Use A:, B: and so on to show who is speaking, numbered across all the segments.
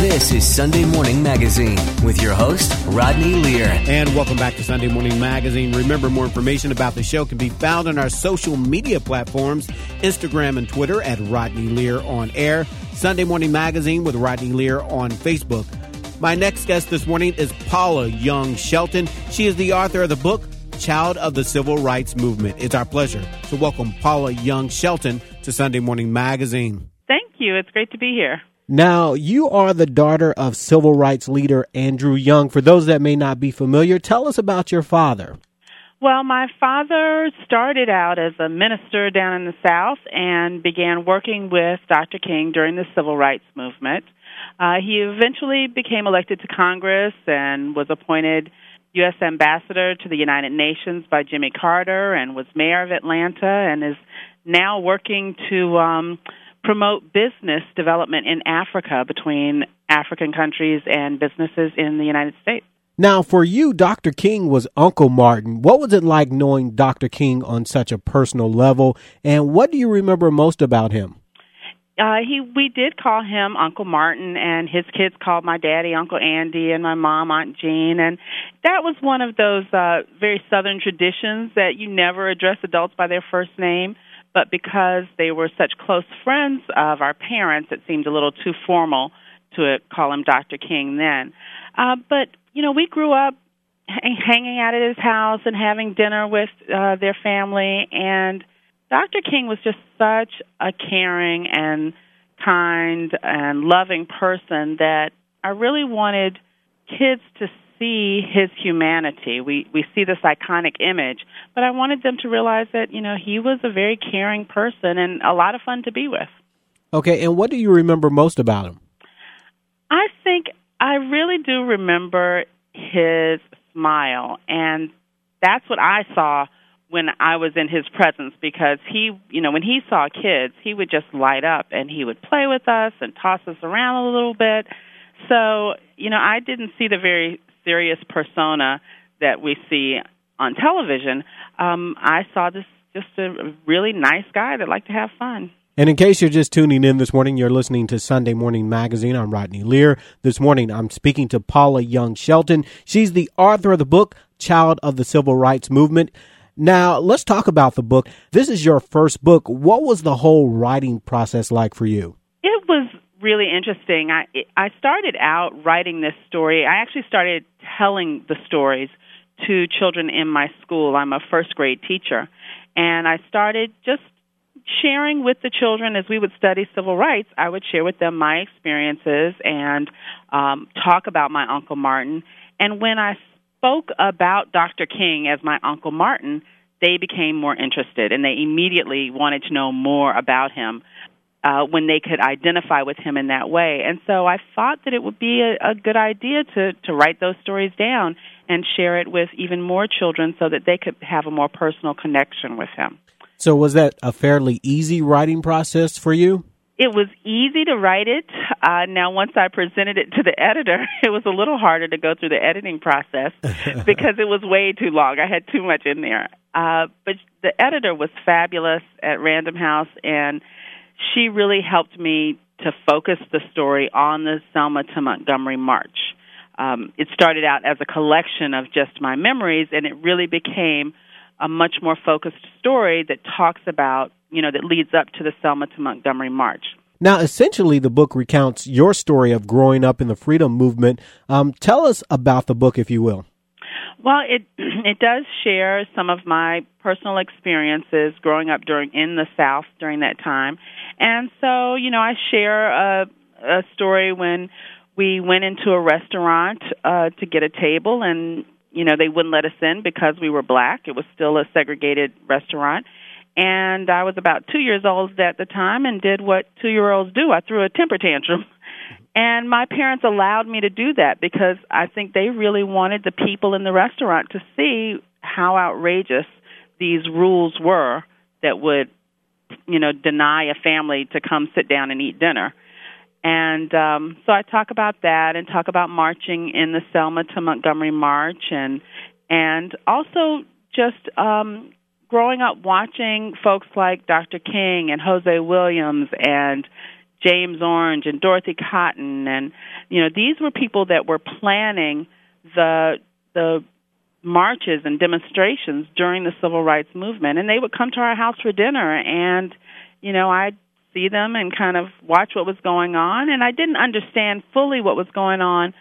A: This is Sunday Morning Magazine with your host, Rodney Lear.
B: And welcome back to Sunday Morning Magazine. Remember, more information about the show can be found on our social media platforms Instagram and Twitter at Rodney Lear on air, Sunday Morning Magazine with Rodney Lear on Facebook. My next guest this morning is Paula Young Shelton. She is the author of the book, Child of the Civil Rights Movement. It's our pleasure to welcome Paula Young Shelton to Sunday Morning Magazine.
C: Thank you. It's great to be here.
B: Now, you are the daughter of civil rights leader Andrew Young. For those that may not be familiar, tell us about your father.
C: Well, my father started out as a minister down in the South and began working with Dr. King during the civil rights movement. Uh, he eventually became elected to Congress and was appointed U.S. ambassador to the United Nations by Jimmy Carter and was mayor of Atlanta and is now working to um, promote business development in Africa between African countries and businesses in the United States.
B: Now, for you, Dr. King was Uncle Martin. What was it like knowing Dr. King on such a personal level, and what do you remember most about him?
C: Uh, he we did call him Uncle Martin, and his kids called my daddy Uncle Andy, and my mom Aunt Jean, and that was one of those uh, very Southern traditions that you never address adults by their first name but because they were such close friends of our parents, it seemed a little too formal to call him Dr. King then. Uh, but you know, we grew up hanging out at his house and having dinner with uh, their family, and Dr. King was just such a caring and kind and loving person that I really wanted kids to see his humanity. We we see this iconic image, but I wanted them to realize that you know he was a very caring person and a lot of fun to be with.
B: Okay, and what do you remember most about him?
C: I think I really do remember his smile, and that's what I saw when I was in his presence because he, you know, when he saw kids, he would just light up and he would play with us and toss us around a little bit. So, you know, I didn't see the very serious persona that we see on television, um, I saw this just a really nice guy that liked to have fun.
B: And in case you're just tuning in this morning, you're listening to Sunday Morning Magazine. I'm Rodney Lear. This morning, I'm speaking to Paula Young Shelton. She's the author of the book, Child of the Civil Rights Movement. Now, let's talk about the book. This is your first book. What was the whole writing process like for you?
C: Really interesting. I I started out writing this story. I actually started telling the stories to children in my school. I'm a first grade teacher, and I started just sharing with the children as we would study civil rights. I would share with them my experiences and um, talk about my Uncle Martin. And when I spoke about Dr. King as my Uncle Martin, they became more interested and they immediately wanted to know more about him uh, when they could identify with him in that way. And so I thought that it would be a, a good idea to, to write those stories down and share it with even more children so that they could have a more personal connection with him.
B: So, was that a fairly easy writing process for you?
C: It was easy to write it. Uh, now, once I presented it to the editor, it was a little harder to go through the editing process because it was way too long. I had too much in there. Uh, but the editor was fabulous at Random House, and she really helped me to focus the story on the Selma to Montgomery March. Um, it started out as a collection of just my memories, and it really became a much more focused story that talks about, you know, that leads up to the Selma to Montgomery March.
B: Now, essentially, the book recounts your story of growing up in the freedom movement. Um, tell us about the book, if you will.
C: Well, it it does share some of my personal experiences growing up during in the South during that time, and so you know I share a, a story when we went into a restaurant uh, to get a table, and you know they wouldn't let us in because we were black. It was still a segregated restaurant, and I was about two years old at the time and did what two year olds do. I threw a temper tantrum. And my parents allowed me to do that because I think they really wanted the people in the restaurant to see how outrageous these rules were that would, you know, deny a family to come sit down and eat dinner. And um, so I talk about that and talk about marching in the Selma to Montgomery March and and also just um, growing up watching folks like Dr. King and Hosea Williams and James Orange and Dorothy Cotton and you know these were people that were planning the the marches and demonstrations during the civil rights movement and they would come to our house for dinner and you know I'd see them and kind of watch what was going on and I didn't understand fully what was going on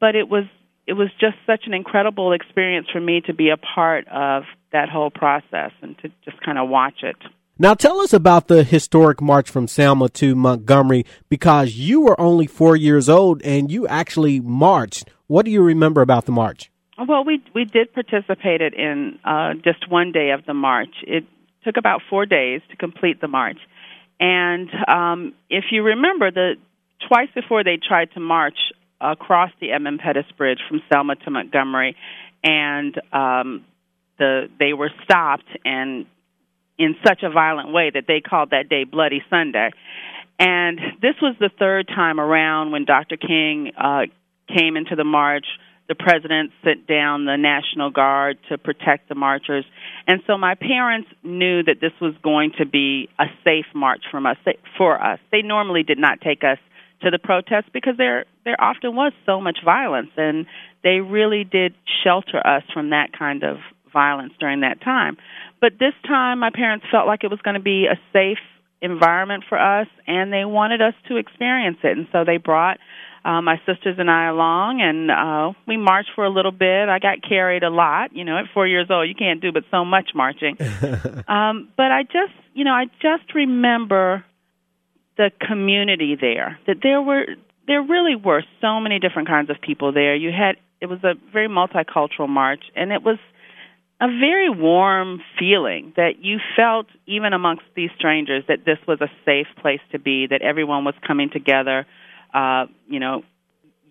C: but it was it was just such an incredible experience for me to be a part of that whole process and to just kind of watch it.
B: Now tell us about the historic march from Selma to Montgomery because you were only four years old and you actually marched. What do you remember about the march?
C: Well, we we did participate in uh, just one day of the march. It took about four days to complete the march, and um, if you remember, the twice before they tried to march across the Edmund Pettus Bridge from Selma to Montgomery, and um, the they were stopped and in such a violent way that they called that day Bloody Sunday. And this was the third time around when Dr. King uh, came into the march. The president sent down the National Guard to protect the marchers. And so my parents knew that this was going to be a safe march from us for us. They normally did not take us to the protests because there there often was so much violence and they really did shelter us from that kind of violence during that time. But this time, my parents felt like it was going to be a safe environment for us, and they wanted us to experience it. And so they brought uh, my sisters and I along, and uh, we marched for a little bit. I got carried a lot. You know, at four years old, you can't do but so much marching. um, but I just, you know, I just remember the community there. That there were, there really were so many different kinds of people there. You had, it was a very multicultural march, and it was a very warm feeling that you felt even amongst these strangers that this was a safe place to be, that everyone was coming together, uh, you know,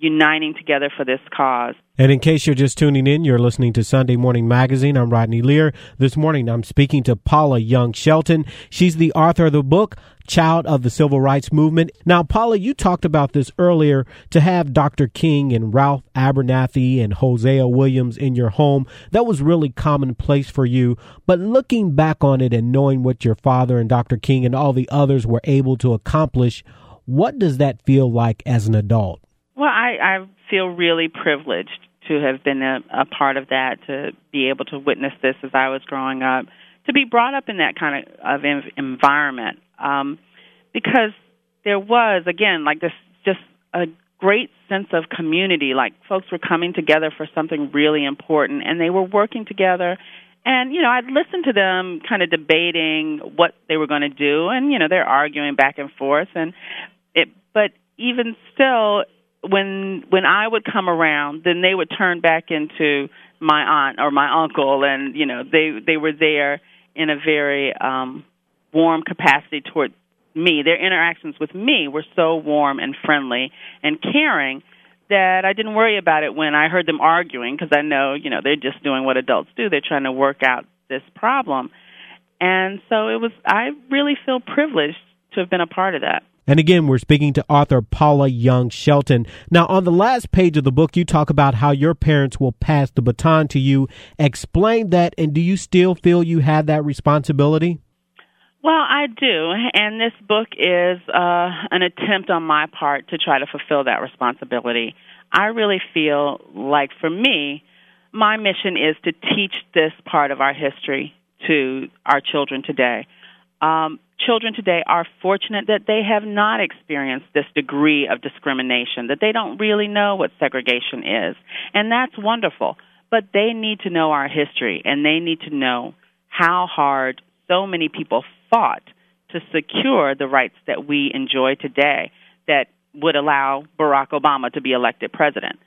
C: uniting together for this cause.
B: And in case you're just tuning in, you're listening to Sunday Morning Magazine. I'm Rodney Lear. This morning, I'm speaking to Paula Young Shelton. She's the author of the book, Child of the Civil Rights Movement. Now, Paula, you talked about this earlier to have Dr. King and Ralph Abernathy and Hosea Williams in your home. That was really commonplace for you. But looking back on it and knowing what your father and Dr. King and all the others were able to accomplish, what does that feel like as an adult?
C: Well, I, I feel really privileged to have been a, a part of that, to be able to witness this as I was growing up, to be brought up in that kind of, of env- environment, um, because there was again like this just a great sense of community. Like folks were coming together for something really important, and they were working together. And you know, I'd listen to them kind of debating what they were going to do, and you know, they're arguing back and forth, and it. But even still, when when I would come around, then they would turn back into my aunt or my uncle, and you know they they were there in a very um, warm capacity toward me. Their interactions with me were so warm and friendly and caring that I didn't worry about it when I heard them arguing because I know you know they're just doing what adults do. They're trying to work out this problem, and so it was. I really feel privileged to have been a part of that.
B: And again, we're speaking to author Paula Young Shelton. Now, on the last page of the book, you talk about how your parents will pass the baton to you. Explain that, and do you still feel you have that responsibility?
C: Well, I do, and this book is uh, an attempt on my part to try to fulfill that responsibility. I really feel like, for me, my mission is to teach this part of our history to our children today. Um, children today are fortunate that they have not experienced this degree of discrimination, that they don't really know what segregation is. And that's wonderful. But they need to know our history and they need to know how hard so many people fought to secure the rights that we enjoy today that would allow Barack Obama to be elected president.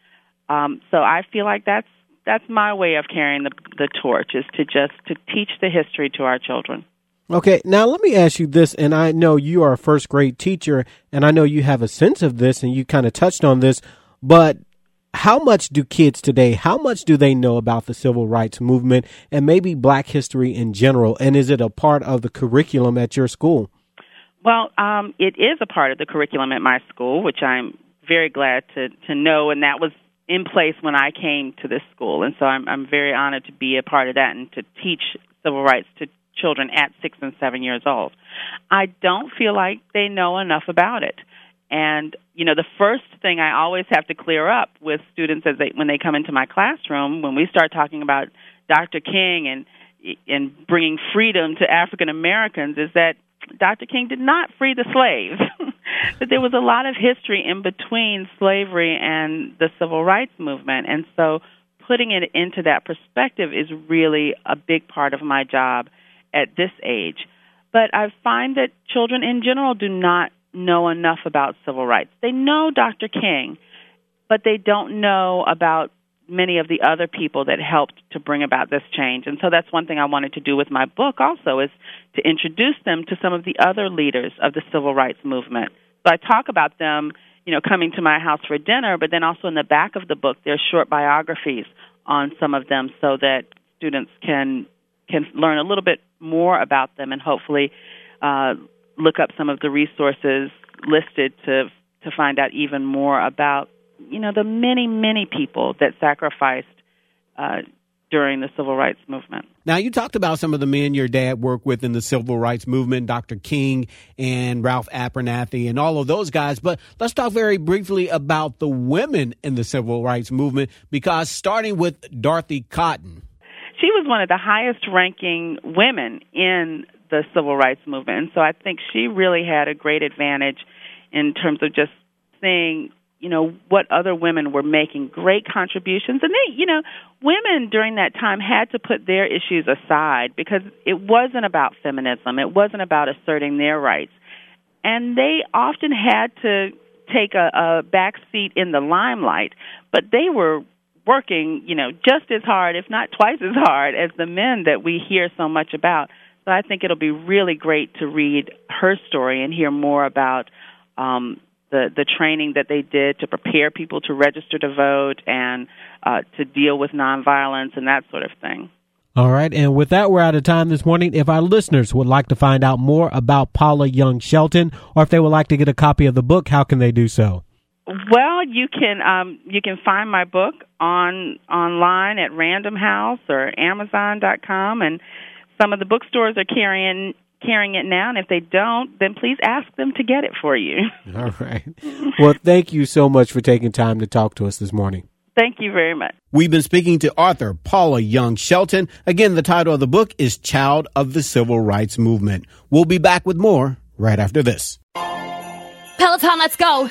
C: Um, so I feel like that's that's my way of carrying the the torch is to just to teach the history to our children.
B: Okay, now let me ask you this, and I know you are a first grade teacher, and I know you have a sense of this, and you kind of touched on this, but how much do kids today, how much do they know about the civil rights movement and maybe black history in general? And is it a part of the curriculum at your school?
C: Well, um, it is a part of the curriculum at my school, which I'm very glad to, to know, and that was in place when I came to this school. And so I'm, I'm very honored to be a part of that and to teach civil rights to children at six and seven years old. I don't feel like they know enough about it. And you know, the first thing I always have to clear up with students as they when they come into my classroom when we start talking about Dr. King and and bringing freedom to African Americans is that Dr. King did not free the slaves. that there was a lot of history in between slavery and the civil rights movement. And so putting it into that perspective is really a big part of my job at this age. But I find that children in general do not know enough about civil rights. They know Dr. King, but they don't know about many of the other people that helped to bring about this change. And so that's one thing I wanted to do with my book also is to introduce them to some of the other leaders of the civil rights movement. So I talk about them, you know, coming to my house for dinner, but then also in the back of the book there's short biographies on some of them so that students can can learn a little bit more about them and hopefully uh, look up some of the resources listed to to find out even more about you know the many many people that sacrificed uh, during the civil rights movement.
B: Now, you talked about some of the men your dad worked with in the civil rights movement, Dr. King and Ralph Abernathy and all of those guys. But let's talk very briefly about the women in the civil rights movement, because starting with Dorothy Cotton.
C: She was one of the highest ranking women in the civil rights movement. And so I think she really had a great advantage in terms of just seeing you know what other women were making great contributions. And they you know women during that time had to put their issues aside because it wasn't about feminism. It wasn't about asserting their rights. And they often had to take a, a back seat in the limelight but they were working you know just as hard if not twice as hard as the men that we hear so much about so i think it'll be really great to read her story and hear more about um the the training that they did to prepare people to register to vote and uh, to deal with nonviolence and that sort of thing.
B: All right, and with that, we're out of time this morning. If our listeners would like to find out more about Paula Young Shelton, or if they would like to get a copy of the book, how can they do so?
C: Well, you can um, you can find my book on online at Random House or Amazon.com, and some of the bookstores are carrying carrying it now, and if they don't, then please ask them to get it for you.
B: All right. Well, thank you so much for taking time to talk to us this morning.
C: Thank you very much.
B: We've been speaking to author Paula Young Shelton. Again, the title of the book is Child of the Civil Rights Movement. We'll be back with more right after this.
D: Peloton, let's go.